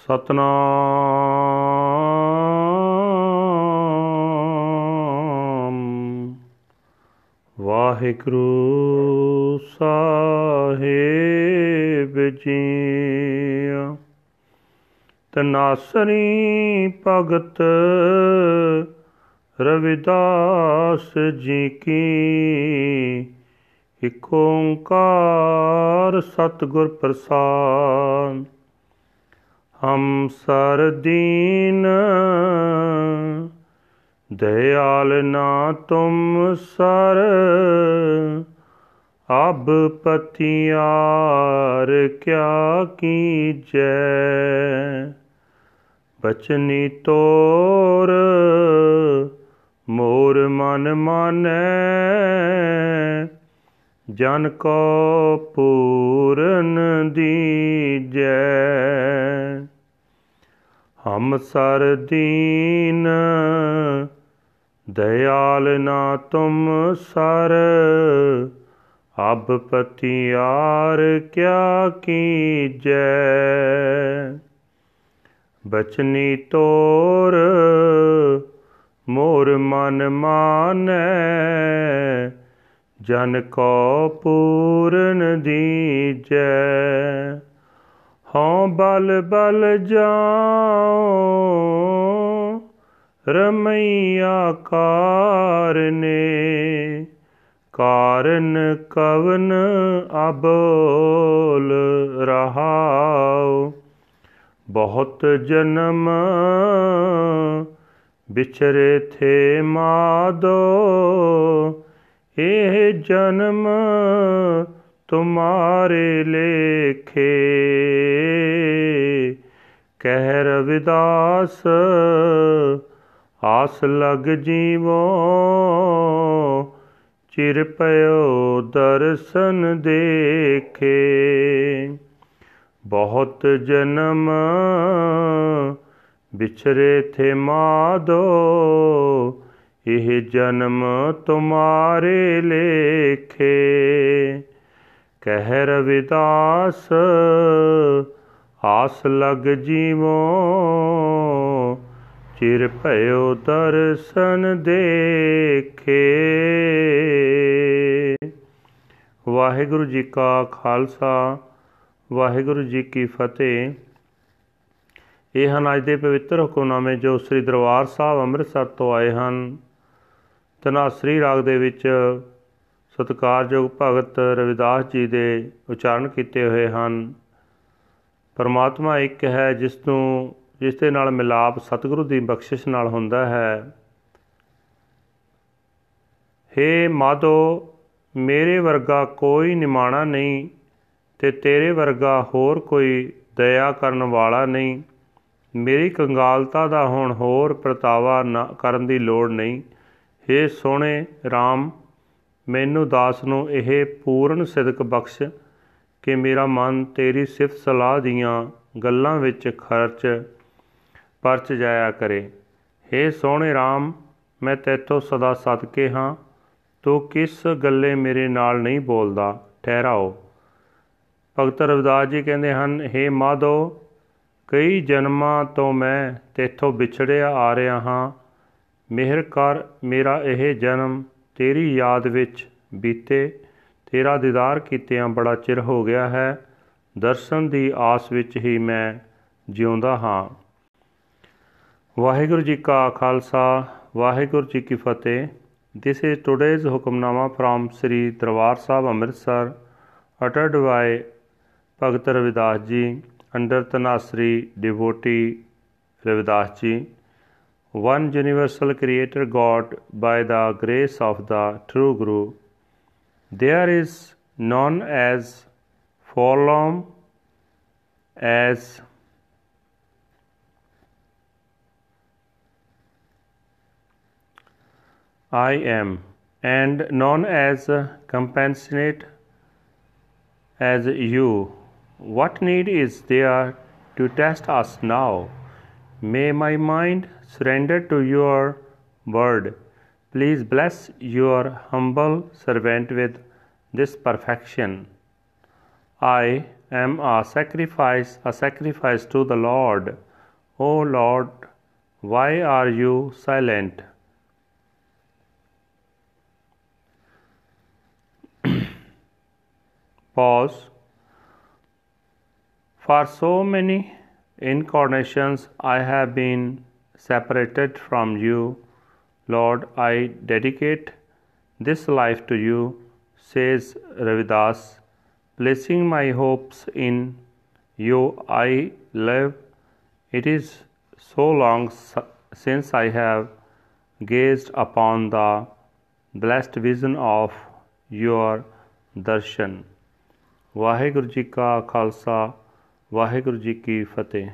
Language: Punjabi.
ਸਤਨਾਮ। ਵਾਹਿਗੁਰੂ ਸਾਹਿਬ ਜੀ। ਤਨਾਸਰੀ ਭਗਤ ਰਵਿਦਾਸ ਜੀ ਕੀ ਇਕ ਓੰਕਾਰ ਸਤਿਗੁਰ ਪ੍ਰਸਾਦ। ਹਮ ਸਰ ਦੀਨ ਦਇਆਲ ਨਾ ਤੁਮ ਸਰ, ਅਬ ਪਤਿਆਰ ਕਿਆ ਕੀਜੈ? ਬਚਨੀ ਤੋਰ, ਮੋਰ ਮਨ ਮਾਨੈ, ਜਨ ਕੋ ਪੂਰਨ ਦੀਜੈ। ਹਮ ਸਰ ਦੀਨ, ਦਇਆਲ ਨਾ ਤੁਮ ਸਰ, ਅਬ ਪਤਿਆਰ ਕਿਆ ਕੀਜੈ? ਬਚਨੀ ਤੋਰ, ਮੋਰ ਮਨ ਮਾਨੈ, ਜਨ ਕੋ ਪੂਰਨ ਦੀਜੈ। ਹਉ ਬਲ ਬਲ ਜਾਉ, ਰਮਈਆ ਕਾਰਨੇ ਕਾਰਨ ਕਵਨ ਅਬੋਲ ਰਹਾਉ। ਬਹੁਤ ਜਨਮ ਵਿਚਰੇ ਥੇ ਮਾਦੋ। ਇਹ ਜਨਮ ਤੁਮਾਰੇ ਲੇਖੇ। ਕਹਿ ਰਵਿਦਾਸ ਆਸ ਲਗ ਜੀਵੋ। ਚਿਰ ਪਇਓ ਦਰਸ਼ਨ ਦੇਖੇ। ਬਹੁਤ ਜਨਮ ਵਿਚਰੇ ਥੇ ਮਾਦੋ। ਇਹ ਜਨਮ ਤੁਮਾਰੇ ਲੇਖੇ। ਕਹਿ ਰਵਿਦਾਸ ਆਸ ਲਗ ਜੀਵੋ, ਚਿਰ ਭਇਓ ਦਰਸ਼ਨ ਦੇਖੇ। ਵਾਹਿਗੁਰੂ ਜੀ ਕਾ ਖਾਲਸਾ, ਵਾਹਿਗੁਰੂ ਜੀ ਕੀ ਫਤਿਹ। ਇਹ ਹਨ ਅੱਜ ਦੇ ਪਵਿੱਤਰ ਹੁਕਮਨਾਮੇ ਜੋ ਸ੍ਰੀ ਦਰਬਾਰ ਸਾਹਿਬ ਅੰਮ੍ਰਿਤਸਰ ਤੋਂ ਆਏ ਹਨ। ਤਨਾਸਰੀ ਰਾਗ ਦੇ ਵਿੱਚ ਸਤਿਕਾਰਯੋਗ ਭਗਤ ਰਵਿਦਾਸ ਜੀ ਦੇ ਉਚਾਰਨ ਕੀਤੇ ਹੋਏ ਹਨ। ਪਰਮਾਤਮਾ ਇੱਕ ਹੈ ਜਿਸ ਨੂੰ, ਜਿਸ ਦੇ ਨਾਲ ਮਿਲਾਪ ਸਤਿਗੁਰੂ ਦੀ ਬਖਸ਼ਿਸ਼ ਨਾਲ ਹੁੰਦਾ ਹੈ। ਹੇ ਮਾਧੋ, ਮੇਰੇ ਵਰਗਾ ਕੋਈ ਨਿਮਾਣਾ ਨਹੀਂ ਤੇ ਤੇਰੇ ਵਰਗਾ ਹੋਰ ਕੋਈ ਦਇਆ ਕਰਨ ਵਾਲਾ ਨਹੀਂ। ਮੇਰੀ ਕੰਗਾਲਤਾ ਦਾ ਹੁਣ ਹੋਰ ਪ੍ਰਤਾਵਾ ਨਾ ਕਰਨ ਦੀ ਲੋੜ ਨਹੀਂ। ਹੇ ਸੋਹਣੇ RAM ਮੈਨੂੰ ਦਾਸ ਨੂੰ ਇਹ ਪੂਰਨ ਸਿਦਕ ਬਖਸ਼ ਕਿ ਮੇਰਾ ਮਨ ਤੇਰੀ ਸਿਫਤ ਸਲਾਹ ਦੀਆਂ ਗੱਲਾਂ ਵਿੱਚ ਖਰਚ, ਪਰਚ ਜਾਇਆ ਕਰੇ। हे ਸੋਹਣੇ RAM ਮੈਂ ਤੇਤੋਂ ਸਦਾ ਸਦਕੇ ਹਾਂ। ਤੂੰ ਕਿਸ ਗੱਲੇ ਮੇਰੇ ਨਾਲ ਨਹੀਂ ਬੋਲਦਾ? ਠਹਿਰਾਓ। ਭਗਤ ਰਵਿਦਾਸ ਜੀ ਕਹਿੰਦੇ ਹਨ हे ਮਾਧੋ, ਕਈ ਜਨਮਾਂ ਤੋਂ ਮੈਂ ਤੇਥੋਂ ਵਿਛੜਿਆ ਆ ਰਿਹਾ ਹਾਂ। ਮਿਹਰ ਕਰ, ਮੇਰਾ ਇਹ ਜਨਮ ਤੇਰੀ ਯਾਦ ਵਿੱਚ ਬੀਤੇ, ਤੇਰਾ ਦੀਦਾਰ ਕੀਤਿਆਂ ਬੜਾ ਚਿਰ ਹੋ ਗਿਆ ਹੈ, ਦਰਸ਼ਨ ਦੀ ਆਸ ਵਿੱਚ ਹੀ ਮੈਂ ਜਿਉਂਦਾ ਹਾਂ। ਵਾਹਿਗੁਰੂ ਜੀ ਕਾ ਖਾਲਸਾ, ਵਾਹਿਗੁਰੂ ਜੀ ਕੀ ਫਤਿਹ। This is today's Hukamnama from Sri Darbar Sahib Amritsar uttered by Bhagat Ravidas ji under Dhanasari devotee Ravidas ji. One universal creator God by the grace of the true Guru. There is none as forlorn as I am, and none as compassionate as you. What need is there to test us now? May my mind surrender to your word. Please bless your humble servant with this perfection. I, am a sacrifice, a sacrifice to the Lord. O Lord, why are you silent? Pause. For so many incarnations I have been separated from you. Lord, I dedicate this life to you, says Ravidas. Placing my hopes in you, I live. It is so long since I have gazed upon the blessed vision of your darshan. Waheguru ji ਕਾ ਖਾਲਸਾ ਵਾਹਿਗੁਰੂ ਜੀ ਕੀ ਫਤਿਹ